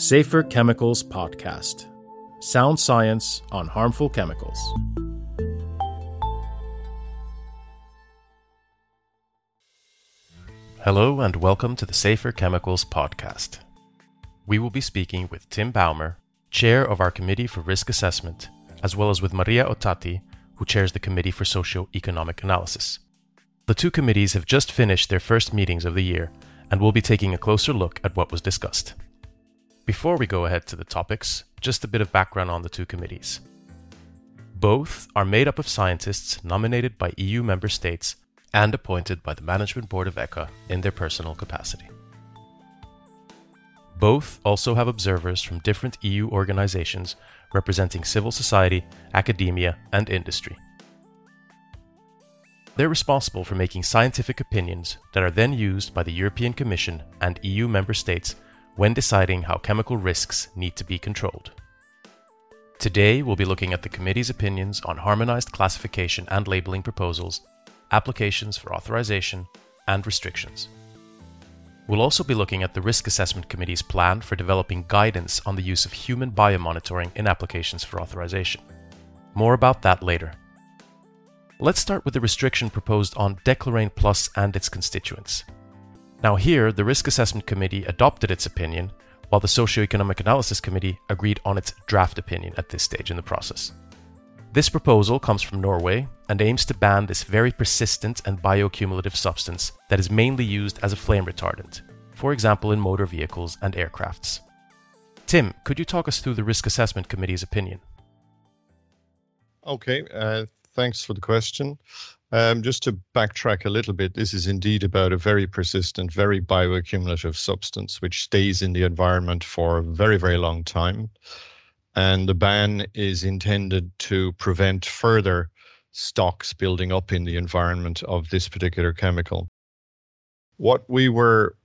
Safer Chemicals Podcast Sound Science on Harmful Chemicals. Hello, and welcome to the Safer Chemicals Podcast. We will be speaking with Tim Bowmer, Chair of our Committee for Risk Assessment, as well as with Maria Ottati, who chairs the Committee for Socio-Economic Analysis. The two committees have just finished their first meetings of the year and will be taking a closer look at what was discussed. Before we go ahead to the topics, just a bit of background on the two committees. Both are made up of scientists nominated by EU member states and appointed by the Management Board of ECHA in their personal capacity. Both also have observers from different EU organizations representing civil society, academia, and industry. They're responsible for making scientific opinions that are then used by the European Commission and EU member states when deciding how chemical risks need to be controlled. Today, we'll be looking at the committee's opinions on harmonized classification and labeling proposals, applications for authorization, and restrictions. We'll also be looking at the Risk Assessment Committee's plan for developing guidance on the use of human biomonitoring in applications for authorization. More about that later. Let's start with the restriction proposed on Dechlorane Plus and its constituents. Now, here, the Risk Assessment Committee adopted its opinion, while the Socioeconomic Analysis Committee agreed on its draft opinion at this stage in the process. This proposal comes from Norway and aims to ban this very persistent and bioaccumulative substance that is mainly used as a flame retardant, for example in motor vehicles and aircrafts. Tim, could you talk us through the Risk Assessment Committee's opinion? Okay, uh, thanks for the question. Um, just to backtrack a little bit, this is indeed about a very persistent, very bioaccumulative substance which stays in the environment for a very, very long time. And the ban is intended to prevent further stocks building up in the environment of this particular chemical. What we were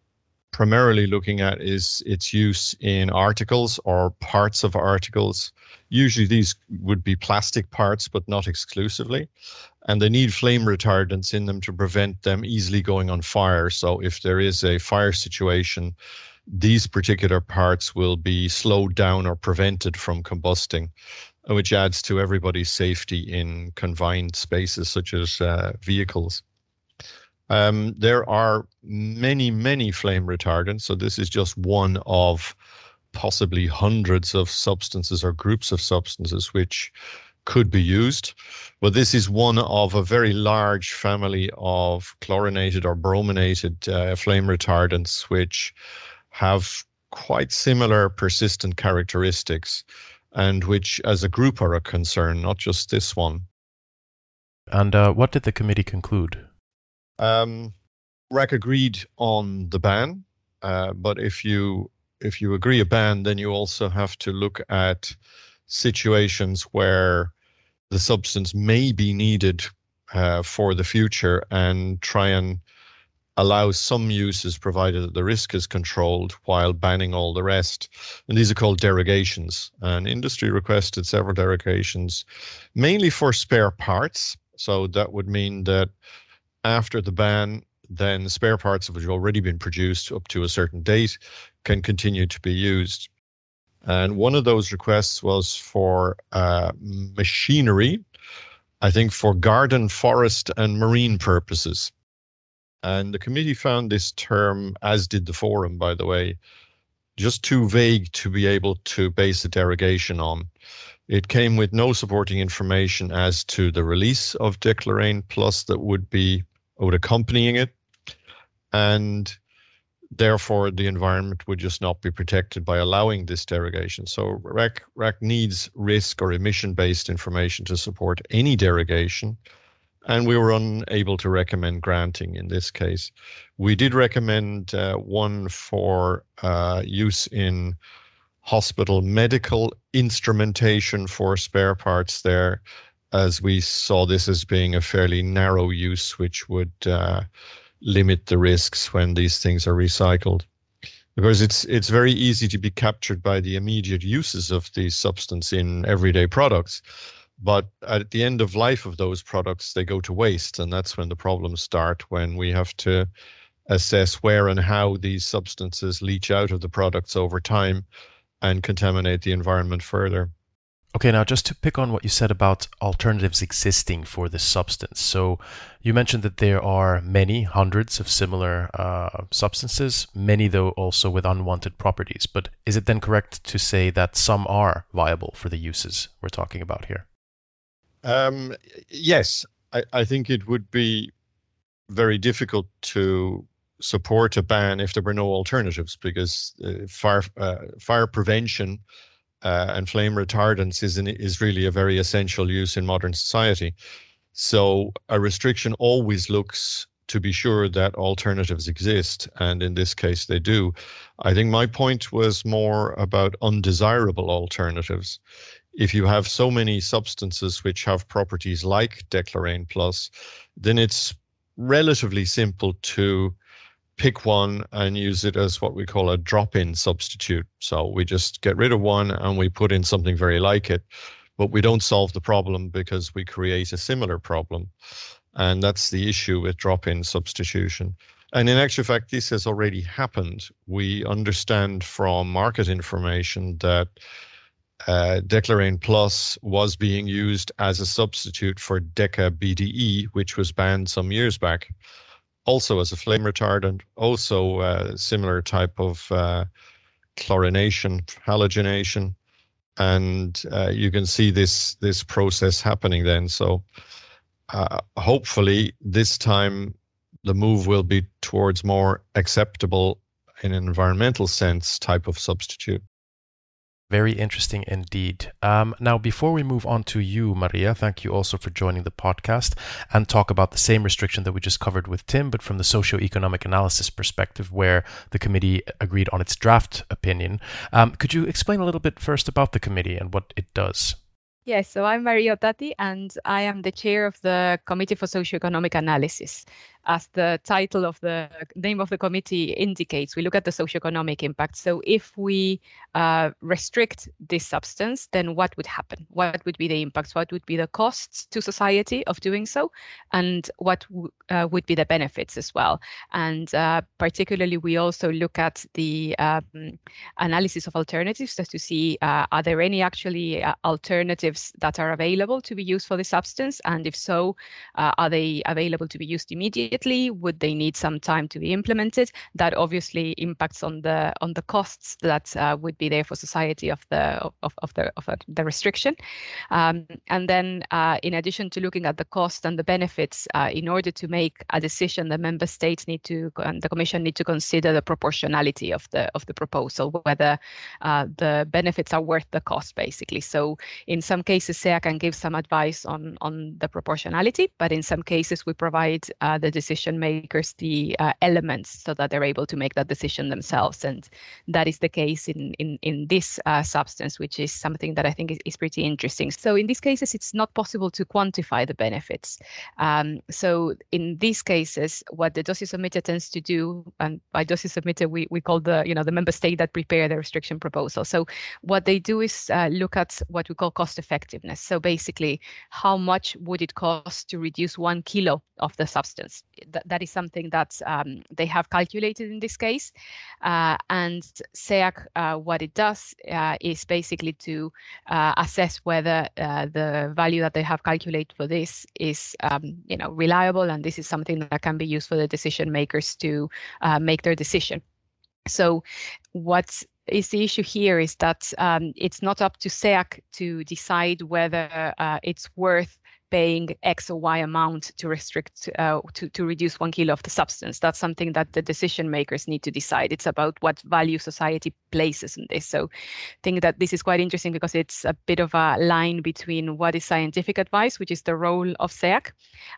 primarily looking at is its use in articles or parts of articles. Usually these would be plastic parts, but not exclusively. And they need flame retardants in them to prevent them easily going on fire. So if there is a fire situation, these particular parts will be slowed down or prevented from combusting, which adds to everybody's safety in confined spaces such as uh, vehicles. Um, there are many, many flame retardants. So this is just one of possibly hundreds of substances or groups of substances which could be used. But this is one of a very large family of chlorinated or brominated uh, flame retardants, which have quite similar persistent characteristics and which, as a group, are a concern, not just this one. And uh, what did the committee conclude? Um, RAC agreed on the ban, uh, but if you if you agree a ban, then you also have to look at situations where the substance may be needed uh, for the future and try and allow some uses provided that the risk is controlled while banning all the rest. And these are called derogations. And industry requested several derogations, mainly for spare parts. So that would mean that after the ban, then spare parts which have already been produced up to a certain date can continue to be used. And one of those requests was for uh, machinery, I think for garden, forest, and marine purposes. And the committee found this term, as did the forum, by the way, just too vague to be able to base a derogation on. It came with no supporting information as to the release of Dechlorane Plus that would be would accompanying it. And therefore, the environment would just not be protected by allowing this derogation. So RAC, RAC needs risk or emission based information to support any derogation. And we were unable to recommend granting in this case. We did recommend uh, one for uh, use in hospital medical instrumentation for spare parts there as we saw this as being a fairly narrow use, which would uh, limit the risks when these things are recycled. Because it's it's very easy to be captured by the immediate uses of the substance in everyday products, but at the end of life of those products, they go to waste, and that's when the problems start. When we have to assess where and how these substances leach out of the products over time, and contaminate the environment further. Okay, now just to pick on what you said about alternatives existing for this substance. So you mentioned that there are many hundreds of similar uh, substances, many though also with unwanted properties. But is it then correct to say that some are viable for the uses we're talking about here? Um, yes, I, I think it would be very difficult to support a ban if there were no alternatives because uh, fire uh, fire prevention uh, and flame retardants is an, is really a very essential use in modern society. So a restriction always looks to be sure that alternatives exist, and in this case they do. I think my point was more about undesirable alternatives. If you have so many substances which have properties like Dechlorane Plus, then it's relatively simple to pick one and use it as what we call a drop-in substitute. So we just get rid of one and we put in something very like it, but we don't solve the problem because we create a similar problem. And that's the issue with drop-in substitution. And in actual fact, this has already happened. We understand from market information that uh, Dechlorane Plus was being used as a substitute for Deca BDE, which was banned some years back also as a flame retardant, also a similar type of uh, chlorination, halogenation, and uh, you can see this this process happening then. So uh, hopefully this time the move will be towards more acceptable in an environmental sense type of substitute. Very interesting indeed. Um, now, before we move on to you, Maria, thank you also for joining the podcast and talk about the same restriction that we just covered with Tim, but from the socio-economic analysis perspective, where the committee agreed on its draft opinion. Um, could you explain a little bit first about the committee and what it does? Yes, so I'm Maria Ottati, and I am the chair of the Committee for Socioeconomic Analysis as the title of the name of the committee indicates, we look at the socioeconomic impact. So if we uh, restrict this substance, then what would happen? What would be the impacts? What would be the costs to society of doing so? And what uh, would be the benefits as well? And uh, particularly, we also look at the um, analysis of alternatives just to see uh, are there any actually uh, alternatives that are available to be used for the substance? And if so, uh, are they available to be used immediately? immediately? Would they need some time to be implemented? That obviously impacts on the on the costs that uh, would be there for society of the of, of the of the restriction. Um, and then, uh, in addition to looking at the cost and the benefits, uh, in order to make a decision, the member states need to and the Commission need to consider the proportionality of the of the proposal, whether uh, the benefits are worth the cost, basically. So, in some cases, SEAC can give some advice on on the proportionality, but in some cases, we provide uh, the decision makers the uh, elements so that they're able to make that decision themselves. And that is the case in, in, in this uh, substance, which is something that I think is, is, pretty interesting. So in these cases, it's not possible to quantify the benefits. Um, so in these cases, what the dossier submitter tends to do, and by dossier submitter, we, we call the, you know, the member state that prepare the restriction proposal. So what they do is uh, look at what we call cost effectiveness. So basically, how much would it cost to reduce one kilo of the substance? that, that is something that um, they have calculated in this case. Uh, and SEAC, uh, what it does uh, is basically to uh, assess whether uh, the value that they have calculated for this is, um, you know, reliable, and this is something that can be used for the decision makers to uh, make their decision. So, what is the issue here is that um, it's not up to SEAC to decide whether uh, it's worth paying X or Y amount to restrict uh, to to reduce one kilo of the substance. That's something that the decision makers need to decide. It's about what value society places in this. So, I think that this is quite interesting because it's a bit of a line between what is scientific advice, which is the role of SEAC,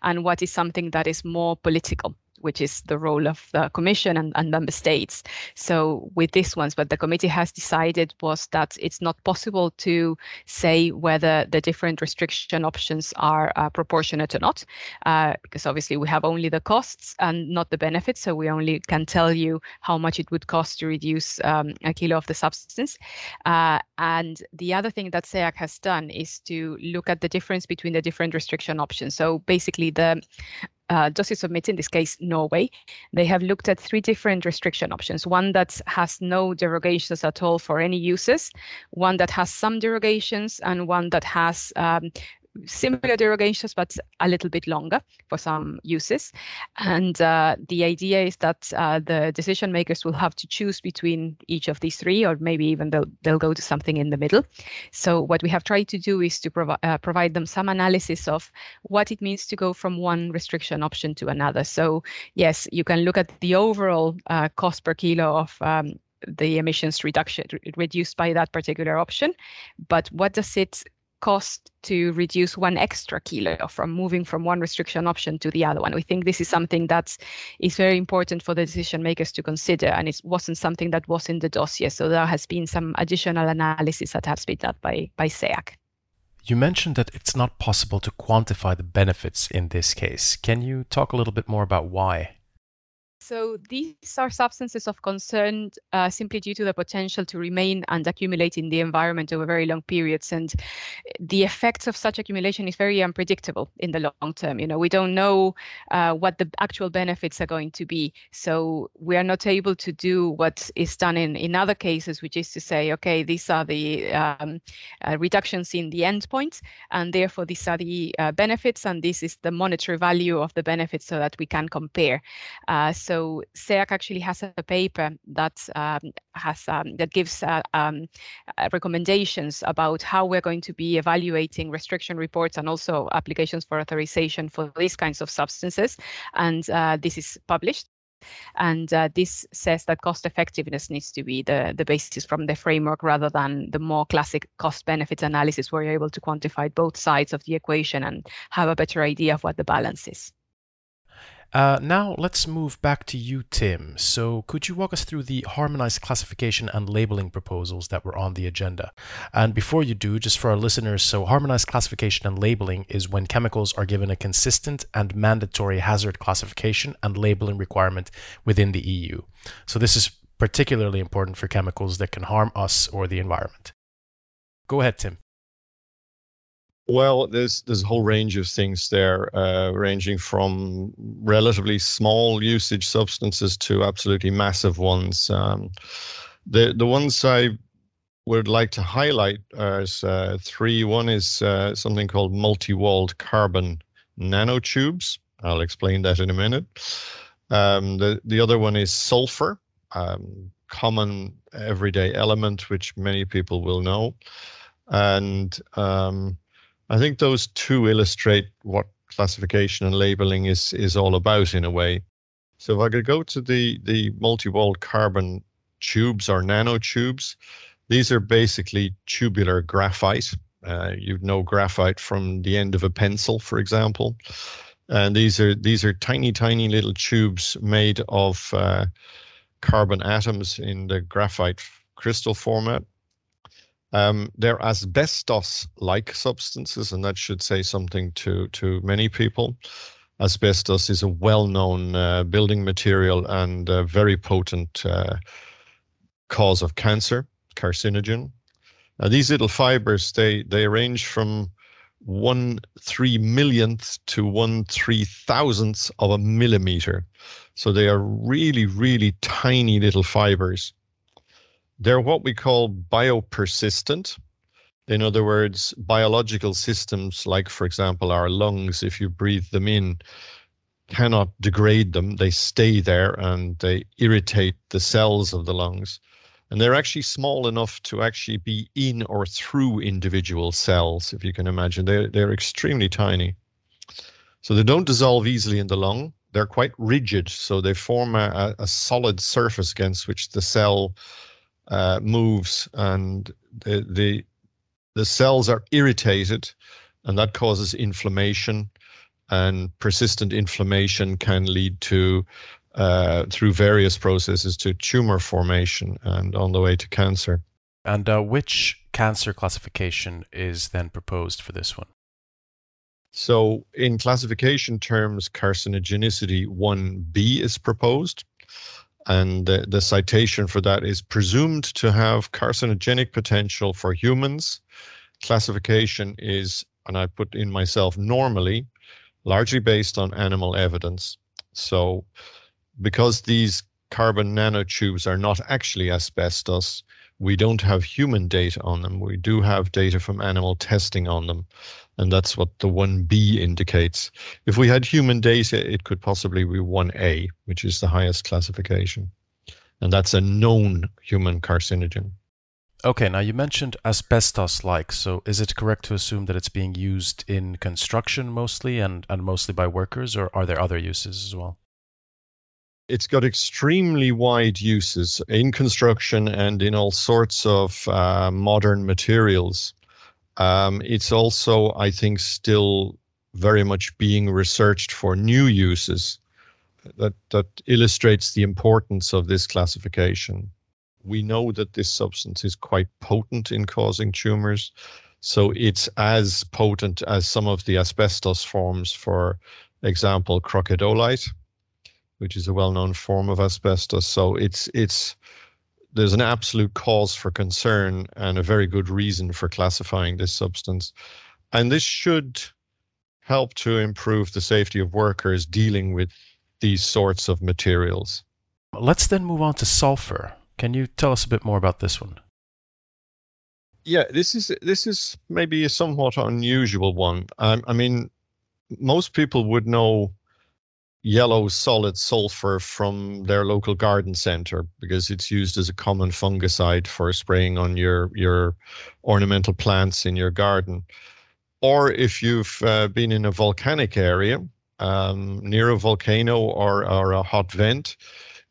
and what is something that is more political which is the role of the commission and, and, member states. So with this ones, what the committee has decided was that it's not possible to say whether the different restriction options are uh, proportionate or not, uh, because obviously we have only the costs and not the benefits. So we only can tell you how much it would cost to reduce um, a kilo of the substance. Uh, and the other thing that SEAC has done is to look at the difference between the different restriction options. So basically the uh, dossier submit, in this case, Norway, they have looked at three different restriction options. One that has no derogations at all for any uses, one that has some derogations, and one that has um, similar derogations, but a little bit longer for some uses. And uh, the idea is that uh, the decision makers will have to choose between each of these three, or maybe even they'll, they'll go to something in the middle. So what we have tried to do is to provi- uh, provide them some analysis of what it means to go from one restriction option to another. So yes, you can look at the overall uh, cost per kilo of um, the emissions reduction reduced by that particular option but what does it cost to reduce one extra kilo from moving from one restriction option to the other one. We think this is something that is very important for the decision makers to consider, and it wasn't something that was in the dossier. So there has been some additional analysis that has been done by, by SEAC. You mentioned that it's not possible to quantify the benefits in this case. Can you talk a little bit more about why? So these are substances of concern uh, simply due to the potential to remain and accumulate in the environment over very long periods. And the effects of such accumulation is very unpredictable in the long term. You know, we don't know uh, what the actual benefits are going to be. So we are not able to do what is done in, in other cases, which is to say, okay, these are the um, uh, reductions in the endpoint, and therefore these are the uh, benefits, and this is the monetary value of the benefits so that we can compare. Uh, so so SEAC actually has a paper that um, has um, that gives uh, um, uh, recommendations about how we're going to be evaluating restriction reports and also applications for authorization for these kinds of substances. And uh, this is published. And uh, this says that cost effectiveness needs to be the, the basis from the framework rather than the more classic cost benefits analysis where you're able to quantify both sides of the equation and have a better idea of what the balance is. Uh, now let's move back to you, Tim. So, could you walk us through the harmonized classification and labeling proposals that were on the agenda? And before you do, just for our listeners, so harmonized classification and labeling is when chemicals are given a consistent and mandatory hazard classification and labeling requirement within the EU. So, this is particularly important for chemicals that can harm us or the environment. Go ahead, Tim. Well, there's there's a whole range of things there, uh, ranging from relatively small usage substances to absolutely massive ones. Um, the the ones I would like to highlight as uh, three. One is uh, something called multi-walled carbon nanotubes. I'll explain that in a minute. Um, the the other one is sulfur, um, common everyday element which many people will know, and um, I think those two illustrate what classification and labeling is is all about in a way. So if I could go to the the multi-walled carbon tubes or nanotubes, these are basically tubular graphite. Uh, you'd know graphite from the end of a pencil, for example. And these are these are tiny, tiny little tubes made of uh, carbon atoms in the graphite crystal format. Um, they're asbestos-like substances, and that should say something to to many people. Asbestos is a well-known uh, building material and a very potent uh, cause of cancer, carcinogen. These little fibers they they range from one three millionth to one three thousandth of a millimeter, so they are really really tiny little fibers. They're what we call biopersistent. In other words, biological systems, like, for example, our lungs, if you breathe them in, cannot degrade them. They stay there and they irritate the cells of the lungs. And they're actually small enough to actually be in or through individual cells, if you can imagine. They're, they're extremely tiny. So they don't dissolve easily in the lung. They're quite rigid, so they form a, a solid surface against which the cell uh, moves and the, the the cells are irritated and that causes inflammation and persistent inflammation can lead to uh, through various processes to tumor formation and on the way to cancer. And uh, which cancer classification is then proposed for this one? So in classification terms carcinogenicity 1b is proposed and the, the citation for that is presumed to have carcinogenic potential for humans. Classification is, and I put in myself normally, largely based on animal evidence. So, because these carbon nanotubes are not actually asbestos, we don't have human data on them. We do have data from animal testing on them. And that's what the 1B indicates. If we had human data, it could possibly be 1A, which is the highest classification. And that's a known human carcinogen. Okay, now you mentioned asbestos like. So is it correct to assume that it's being used in construction mostly and, and mostly by workers, or are there other uses as well? It's got extremely wide uses in construction and in all sorts of uh, modern materials. Um, it's also, I think, still very much being researched for new uses. That that illustrates the importance of this classification. We know that this substance is quite potent in causing tumors, so it's as potent as some of the asbestos forms, for example, crocidolite which is a well-known form of asbestos. So it's it's there's an absolute cause for concern and a very good reason for classifying this substance. And this should help to improve the safety of workers dealing with these sorts of materials. Let's then move on to sulfur. Can you tell us a bit more about this one? Yeah, this is this is maybe a somewhat unusual one. Um, I mean, most people would know yellow solid sulfur from their local garden center because it's used as a common fungicide for spraying on your your ornamental plants in your garden. Or if you've uh, been in a volcanic area um, near a volcano or, or a hot vent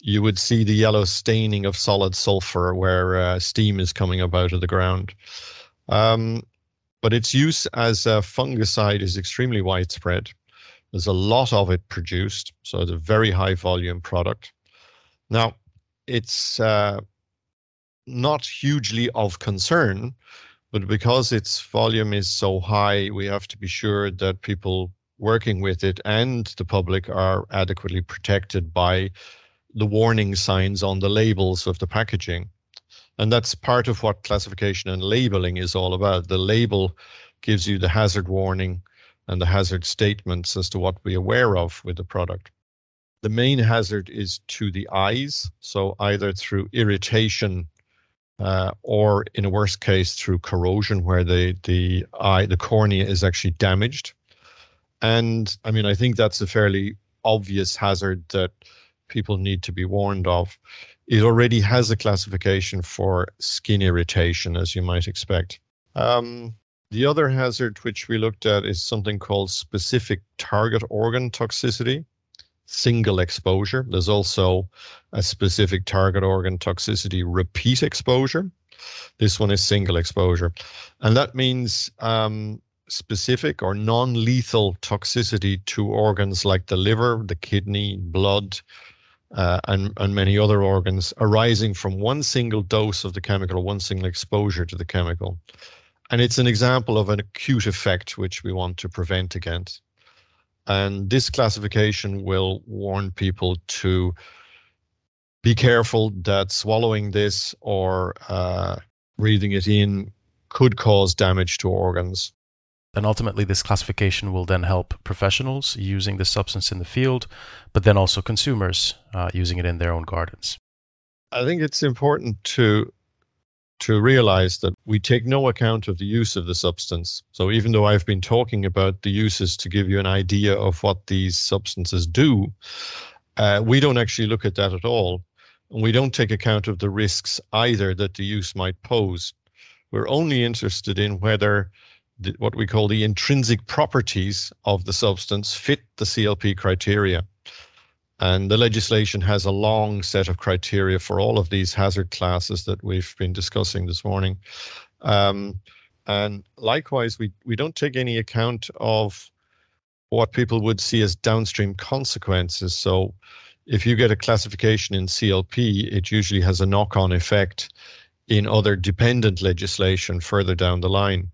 you would see the yellow staining of solid sulfur where uh, steam is coming up out of the ground. Um, but its use as a fungicide is extremely widespread there's a lot of it produced, so it's a very high volume product. Now, it's uh, not hugely of concern, but because its volume is so high, we have to be sure that people working with it and the public are adequately protected by the warning signs on the labels of the packaging. And that's part of what classification and labeling is all about. The label gives you the hazard warning and the hazard statements as to what we're aware of with the product. The main hazard is to the eyes, so either through irritation uh, or, in a worst case, through corrosion, where the the eye, the cornea, is actually damaged. And I mean, I think that's a fairly obvious hazard that people need to be warned of. It already has a classification for skin irritation, as you might expect. Um, the other hazard which we looked at is something called specific target organ toxicity, single exposure. There's also a specific target organ toxicity repeat exposure. This one is single exposure. And that means um, specific or non lethal toxicity to organs like the liver, the kidney, blood, uh, and, and many other organs arising from one single dose of the chemical one single exposure to the chemical. And it's an example of an acute effect which we want to prevent against. And this classification will warn people to be careful that swallowing this or uh, breathing it in could cause damage to organs. And ultimately, this classification will then help professionals using the substance in the field, but then also consumers uh, using it in their own gardens. I think it's important to to realize that we take no account of the use of the substance. So even though I've been talking about the uses to give you an idea of what these substances do, uh, we don't actually look at that at all. And we don't take account of the risks either that the use might pose. We're only interested in whether the, what we call the intrinsic properties of the substance fit the CLP criteria. And the legislation has a long set of criteria for all of these hazard classes that we've been discussing this morning. Um, and likewise, we, we don't take any account of what people would see as downstream consequences. So if you get a classification in CLP, it usually has a knock on effect in other dependent legislation further down the line.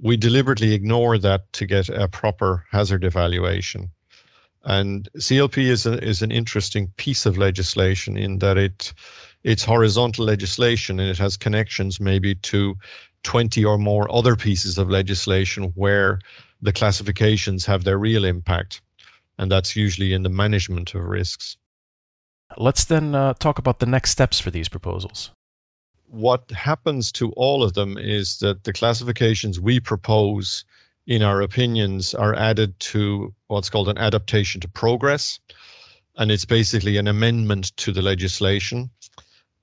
We deliberately ignore that to get a proper hazard evaluation. And CLP is, a, is an interesting piece of legislation in that it it's horizontal legislation and it has connections maybe to 20 or more other pieces of legislation where the classifications have their real impact. And that's usually in the management of risks. Let's then uh, talk about the next steps for these proposals. What happens to all of them is that the classifications we propose, in our opinions, are added to what's called an adaptation to progress. And it's basically an amendment to the legislation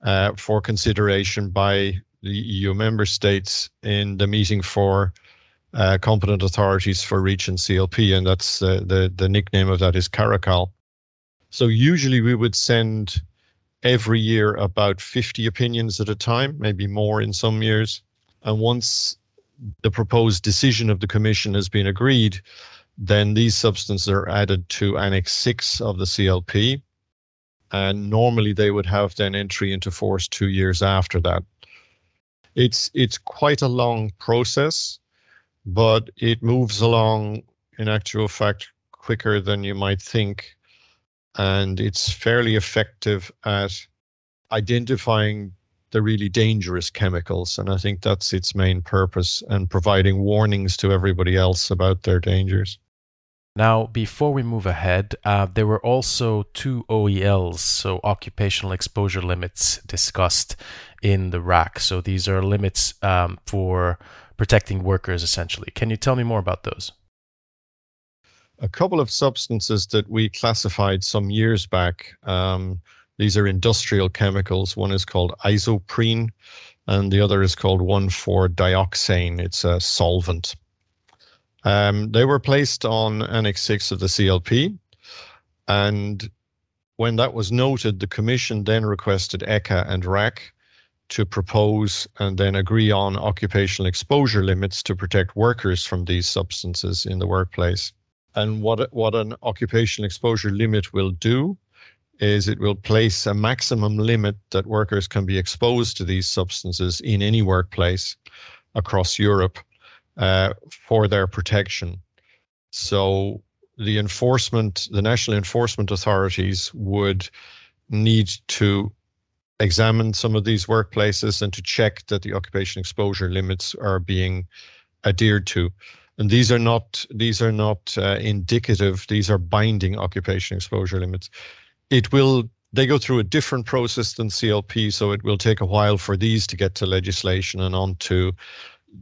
uh, for consideration by the EU member states in the meeting for uh, competent authorities for REACH and CLP, and that's uh, the the nickname of that is Caracal. So usually we would send every year about 50 opinions at a time, maybe more in some years. And once the proposed decision of the Commission has been agreed, then these substances are added to Annex 6 of the CLP. And normally they would have then entry into force two years after that. It's it's quite a long process, but it moves along in actual fact quicker than you might think and it's fairly effective at identifying the really dangerous chemicals. And I think that's its main purpose and providing warnings to everybody else about their dangers. Now, before we move ahead, uh, there were also two OELs, so occupational exposure limits, discussed in the RAC. So these are limits um, for protecting workers, essentially. Can you tell me more about those? a couple of substances that we classified some years back. Um, these are industrial chemicals. One is called isoprene, and the other is called 1,4-dioxane. It's a solvent. Um, they were placed on Annex 6 of the CLP, and when that was noted, the Commission then requested ECHA and RAC to propose and then agree on occupational exposure limits to protect workers from these substances in the workplace. And what what an occupational exposure limit will do is it will place a maximum limit that workers can be exposed to these substances in any workplace across Europe uh, for their protection. So the enforcement, the national enforcement authorities would need to examine some of these workplaces and to check that the occupation exposure limits are being adhered to and these are not these are not uh, indicative these are binding occupation exposure limits it will they go through a different process than clp so it will take a while for these to get to legislation and onto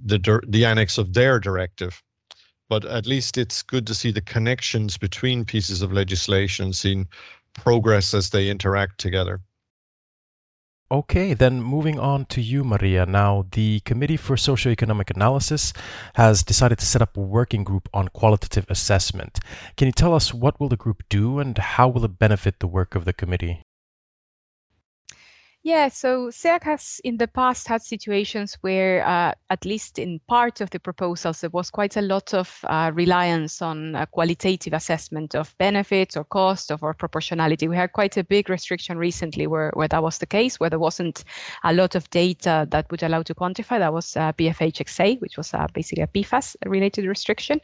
the the annex of their directive. But at least it's good to see the connections between pieces of legislation seeing progress as they interact together Okay, then moving on to you, Maria. Now, the Committee for Socioeconomic Analysis has decided to set up a working group on qualitative assessment. Can you tell us what will the group do and how will it benefit the work of the committee? Yeah, so SEAC has in the past had situations where, uh, at least in part of the proposals, there was quite a lot of uh, reliance on a qualitative assessment of benefits or cost or proportionality. We had quite a big restriction recently where, where that was the case, where there wasn't a lot of data that would allow to quantify. That was uh, PFHxA, which was uh, basically a PFAS related restriction.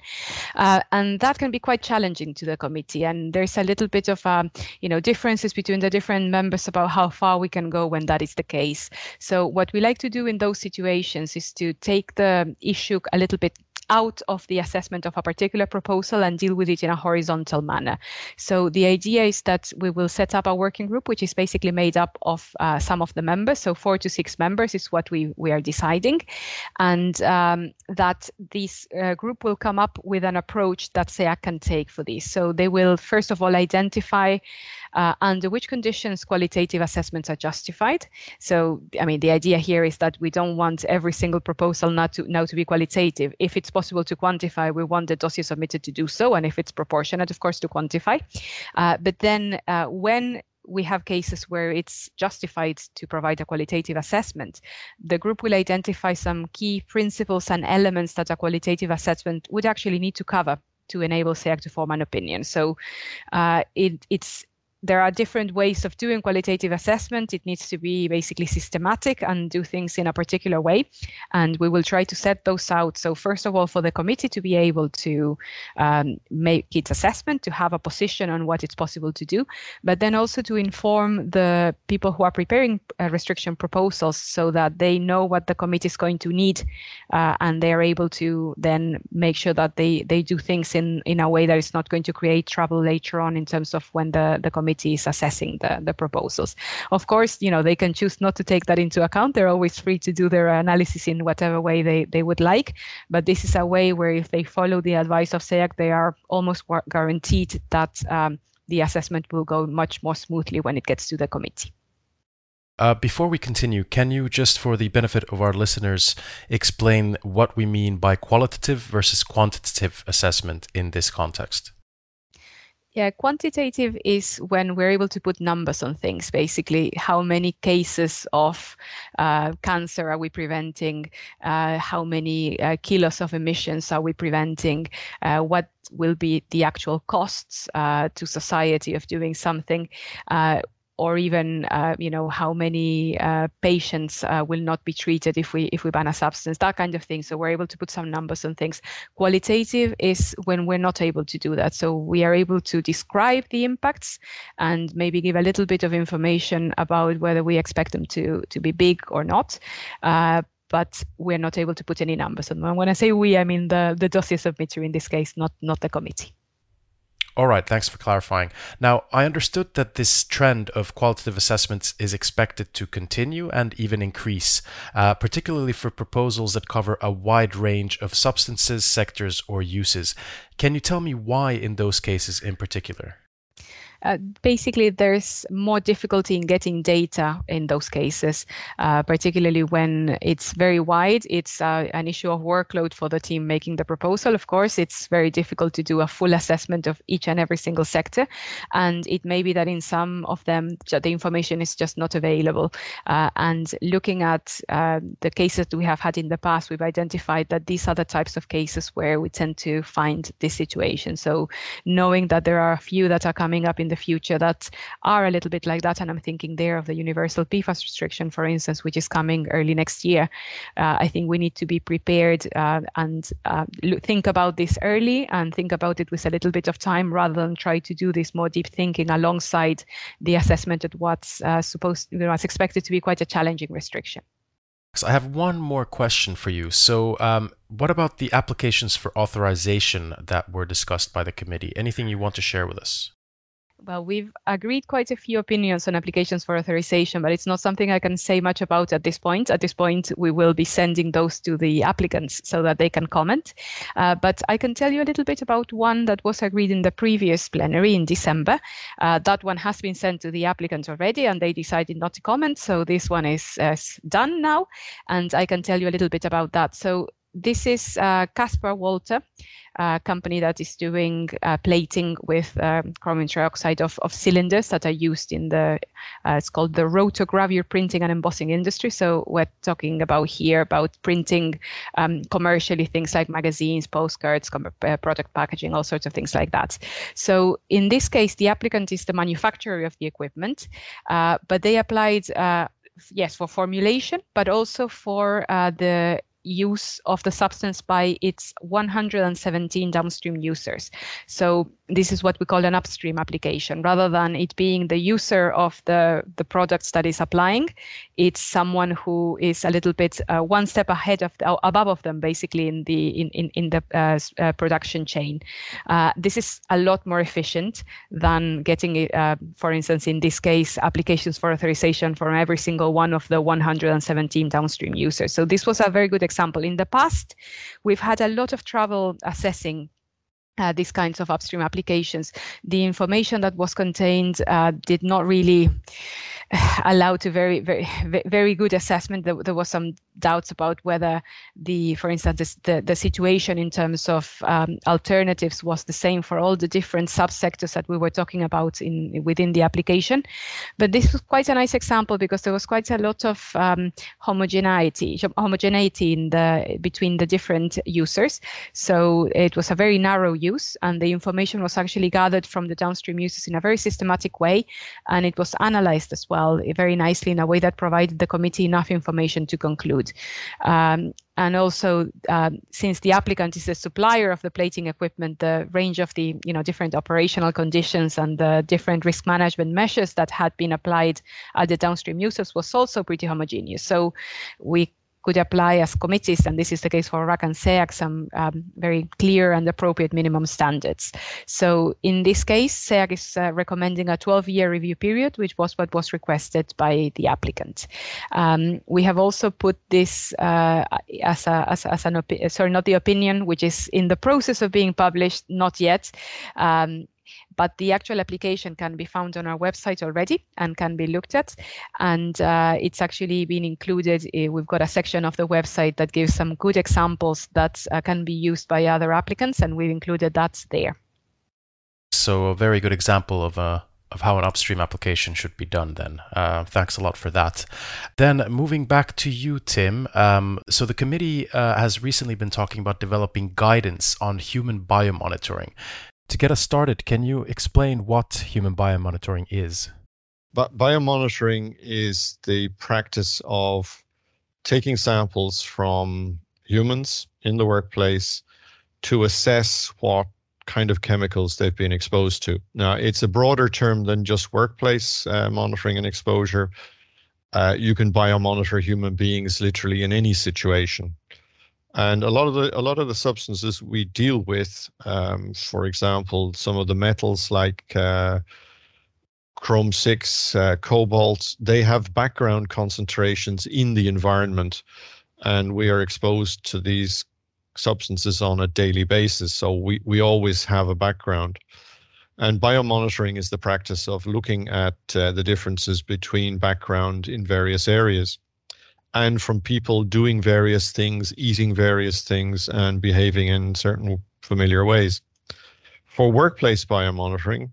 Uh, and that can be quite challenging to the committee. And there's a little bit of, um, you know, differences between the different members about how far we can go when that is the case. So what we like to do in those situations is to take the issue a little bit out of the assessment of a particular proposal and deal with it in a horizontal manner. So the idea is that we will set up a working group, which is basically made up of uh, some of the members. So four to six members is what we, we are deciding. And um, that this uh, group will come up with an approach that SEAC can take for this. So they will, first of all, identify uh, under which conditions qualitative assessments are justified. So, I mean, the idea here is that we don't want every single proposal not to now to be qualitative. If it's possible to quantify, we want the dossier submitted to do so, and if it's proportionate, of course, to quantify. Uh, but then, uh, when we have cases where it's justified to provide a qualitative assessment. The group will identify some key principles and elements that a qualitative assessment would actually need to cover to enable SEAC to form an opinion. So uh, it, it's there are different ways of doing qualitative assessment. It needs to be basically systematic and do things in a particular way. And we will try to set those out. So, first of all, for the committee to be able to um, make its assessment, to have a position on what it's possible to do, but then also to inform the people who are preparing uh, restriction proposals so that they know what the committee is going to need uh, and they are able to then make sure that they, they do things in, in a way that is not going to create trouble later on in terms of when the, the committee is assessing the, the proposals. Of course, you know, they can choose not to take that into account. They're always free to do their analysis in whatever way they, they would like. But this is a way where if they follow the advice of SEAC, they are almost guaranteed that um, the assessment will go much more smoothly when it gets to the committee. Uh, before we continue, can you just, for the benefit of our listeners, explain what we mean by qualitative versus quantitative assessment in this context? Yeah, quantitative is when we're able to put numbers on things. Basically, how many cases of uh, cancer are we preventing? Uh, how many uh, kilos of emissions are we preventing? Uh, what will be the actual costs uh, to society of doing something? Or even uh, you know how many uh, patients uh, will not be treated if we if we ban a substance that kind of thing so we're able to put some numbers on things qualitative is when we're not able to do that so we are able to describe the impacts and maybe give a little bit of information about whether we expect them to to be big or not uh, but we're not able to put any numbers on them. When I say we, I mean the, the dossier submitter in this case, not not the committee. All right, thanks for clarifying. Now, I understood that this trend of qualitative assessments is expected to continue and even increase, uh, particularly for proposals that cover a wide range of substances, sectors, or uses. Can you tell me why in those cases in particular? Uh, basically there's more difficulty in getting data in those cases, uh, particularly when it's very wide. It's uh, an issue of workload for the team making the proposal. Of course, it's very difficult to do a full assessment of each and every single sector, and it may be that in some of them the information is just not available. Uh, and looking at uh, the cases that we have had in the past, we've identified that these are the types of cases where we tend to find this situation. So knowing that there are a few that are coming up in the future that are a little bit like that. And I'm thinking there of the universal PFAS restriction, for instance, which is coming early next year. Uh, I think we need to be prepared uh, and uh, think about this early and think about it with a little bit of time rather than try to do this more deep thinking alongside the assessment of what's uh, supposed, you know, what's expected to be quite a challenging restriction. I have one more question for you. So, um, what about the applications for authorization that were discussed by the committee? Anything you want to share with us? Well, we've agreed quite a few opinions on applications for authorization, but it's not something I can say much about at this point. At this point, we will be sending those to the applicants so that they can comment. Uh, but I can tell you a little bit about one that was agreed in the previous plenary in December. Uh, that one has been sent to the applicants already, and they decided not to comment. So this one is uh, done now, and I can tell you a little bit about that. So this is uh, Walter, a company that is doing uh, plating with um, chromium trioxide of, of cylinders that are used in the, uh, it's called the rotogravure printing and embossing industry. So we're talking about here about printing um, commercially things like magazines, postcards, com- uh, product packaging, all sorts of things like that. So in this case, the applicant is the manufacturer of the equipment, uh, but they applied uh, yes for formulation but also for uh, the use of the substance by its 117 downstream users. So this is what we call an upstream application. Rather than it being the user of the, the products that is applying, it's someone who is a little bit uh, one step ahead of the, above of them, basically in the in in, in the uh, uh, production chain. Uh, this is a lot more efficient than getting, uh, for instance, in this case, applications for authorization from every single one of the 117 downstream users. So this was a very good example. In the past, we've had a lot of trouble assessing uh, these kinds of upstream applications. The information that was contained uh, did not really allowed to very very very good assessment. There, there was some doubts about whether the, for instance, the the situation in terms of um, alternatives was the same for all the different subsectors that we were talking about in within the application. But this was quite a nice example because there was quite a lot of um, homogeneity homogeneity in the between the different users. So it was a very narrow use, and the information was actually gathered from the downstream users in a very systematic way, and it was analyzed as well very nicely in a way that provided the committee enough information to conclude. Um, and also, um, since the applicant is the supplier of the plating equipment, the range of the you know different operational conditions and the different risk management measures that had been applied at the downstream users was also pretty homogeneous. So we could apply as committees, and this is the case for RAC and SEAC, some um, very clear and appropriate minimum standards. So in this case, SEAC is uh, recommending a 12-year review period, which was what was requested by the applicant. Um, we have also put this uh, as, a, as, as an sorry, not the opinion, which is in the process of being published, not yet. Um, but the actual application can be found on our website already and can be looked at. And uh, it's actually been included. Uh, we've got a section of the website that gives some good examples that uh, can be used by other applicants, and we've included that there. So a very good example of a uh, of how an upstream application should be done then. Uh, thanks a lot for that. Then moving back to you, Tim. Um, so the committee uh, has recently been talking about developing guidance on human biomonitoring. To get us started, can you explain what human biomonitoring is? But biomonitoring is the practice of taking samples from humans in the workplace to assess what kind of chemicals they've been exposed to. Now, it's a broader term than just workplace uh, monitoring and exposure. Uh, you can biomonitor human beings literally in any situation. And a lot of the a lot of the substances we deal with, um, for example, some of the metals like uh, chrome six, uh, cobalt, they have background concentrations in the environment, and we are exposed to these substances on a daily basis. So we we always have a background. And biomonitoring is the practice of looking at uh, the differences between background in various areas and from people doing various things, eating various things, and behaving in certain familiar ways. For workplace biomonitoring,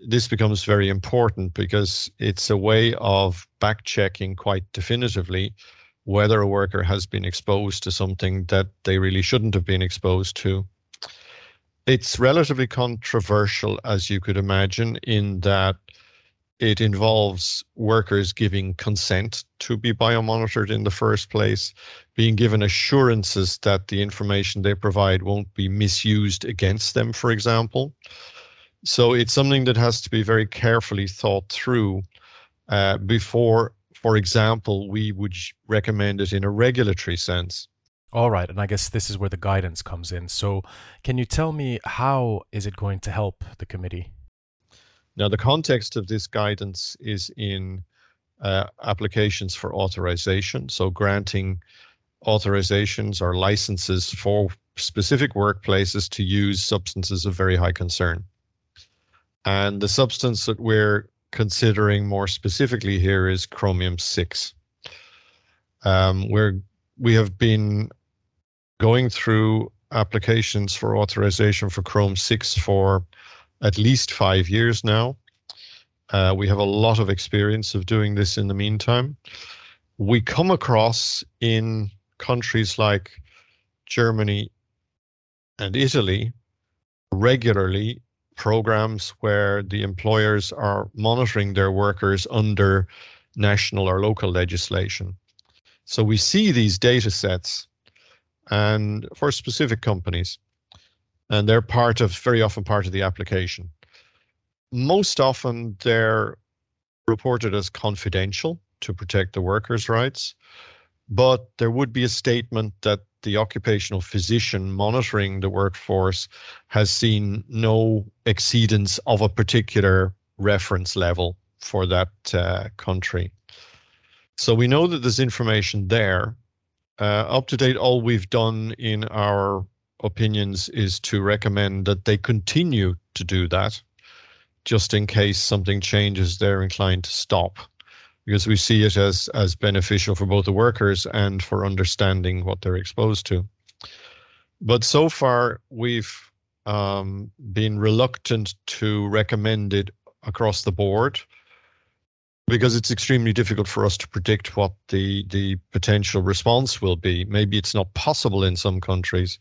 this becomes very important because it's a way of back checking quite definitively whether a worker has been exposed to something that they really shouldn't have been exposed to. It's relatively controversial, as you could imagine, in that it involves workers giving consent to be biomonitored in the first place, being given assurances that the information they provide won't be misused against them, for example. So it's something that has to be very carefully thought through uh, before, for example, we would recommend it in a regulatory sense. All right, and I guess this is where the guidance comes in. So, can you tell me how is it going to help the committee? Now, the context of this guidance is in uh, applications for authorization, so granting authorizations or licenses for specific workplaces to use substances of very high concern. And the substance that we're considering more specifically here is chromium 6. Um, we're, we have been going through applications for authorization for Chrome 6 for at least five years now. Uh, we have a lot of experience of doing this in the meantime. We come across in countries like Germany and Italy regularly programs where the employers are monitoring their workers under national or local legislation. So we see these data sets and for specific companies and they're part of very often part of the application. Most often they're reported as confidential to protect the workers' rights, but there would be a statement that the occupational physician monitoring the workforce has seen no exceedance of a particular reference level for that uh, country. So we know that there's information there. Uh, up to date, all we've done in our opinions is to recommend that they continue to do that just in case something changes they're inclined to stop because we see it as as beneficial for both the workers and for understanding what they're exposed to. But so far, we've um, been reluctant to recommend it across the board because it's extremely difficult for us to predict what the the potential response will be. Maybe it's not possible in some countries.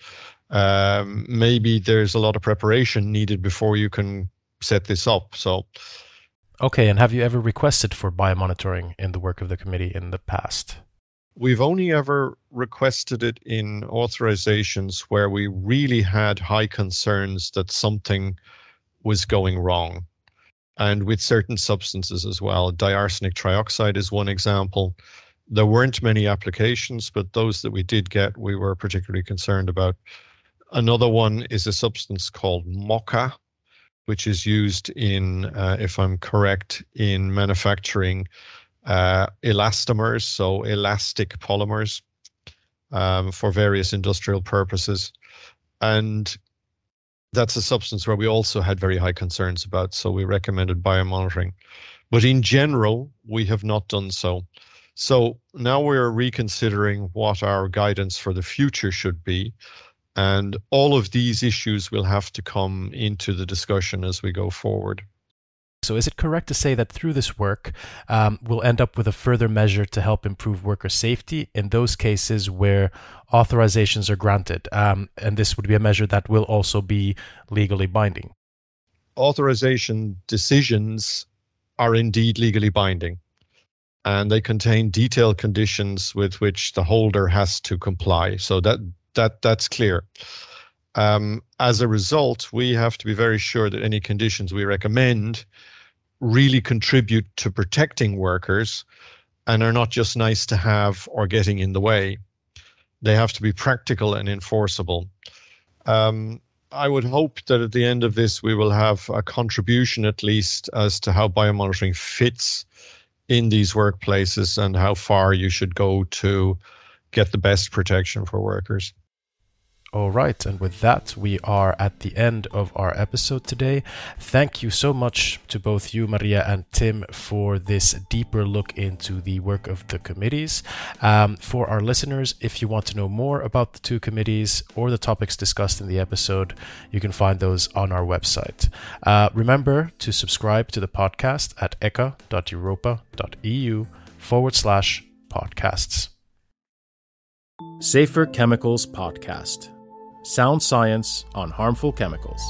Um, maybe there's a lot of preparation needed before you can set this up. So Okay, and have you ever requested for biomonitoring in the work of the committee in the past? We've only ever requested it in authorizations where we really had high concerns that something was going wrong. And with certain substances as well. Diarsenic trioxide is one example. There weren't many applications, but those that we did get, we were particularly concerned about. Another one is a substance called MOCA, which is used in, uh, if I'm correct, in manufacturing uh, elastomers, so elastic polymers um, for various industrial purposes. And that's a substance where we also had very high concerns about, so we recommended biomonitoring. But in general, we have not done so. So now we're reconsidering what our guidance for the future should be. And all of these issues will have to come into the discussion as we go forward. So, is it correct to say that through this work, um, we'll end up with a further measure to help improve worker safety in those cases where authorizations are granted? Um, and this would be a measure that will also be legally binding. Authorization decisions are indeed legally binding, and they contain detailed conditions with which the holder has to comply. So, that that that's clear. Um, as a result, we have to be very sure that any conditions we recommend really contribute to protecting workers and are not just nice to have or getting in the way. They have to be practical and enforceable. Um, I would hope that at the end of this, we will have a contribution at least as to how biomonitoring fits in these workplaces and how far you should go to get the best protection for workers. All right, and with that, we are at the end of our episode today. Thank you so much to both you, Maria, and Tim for this deeper look into the work of the committees. Um, for our listeners, if you want to know more about the two committees or the topics discussed in the episode, you can find those on our website. Uh, remember to subscribe to the podcast at echa.europa.eu forward slash podcasts. Safer Chemicals Podcast sound science on harmful chemicals.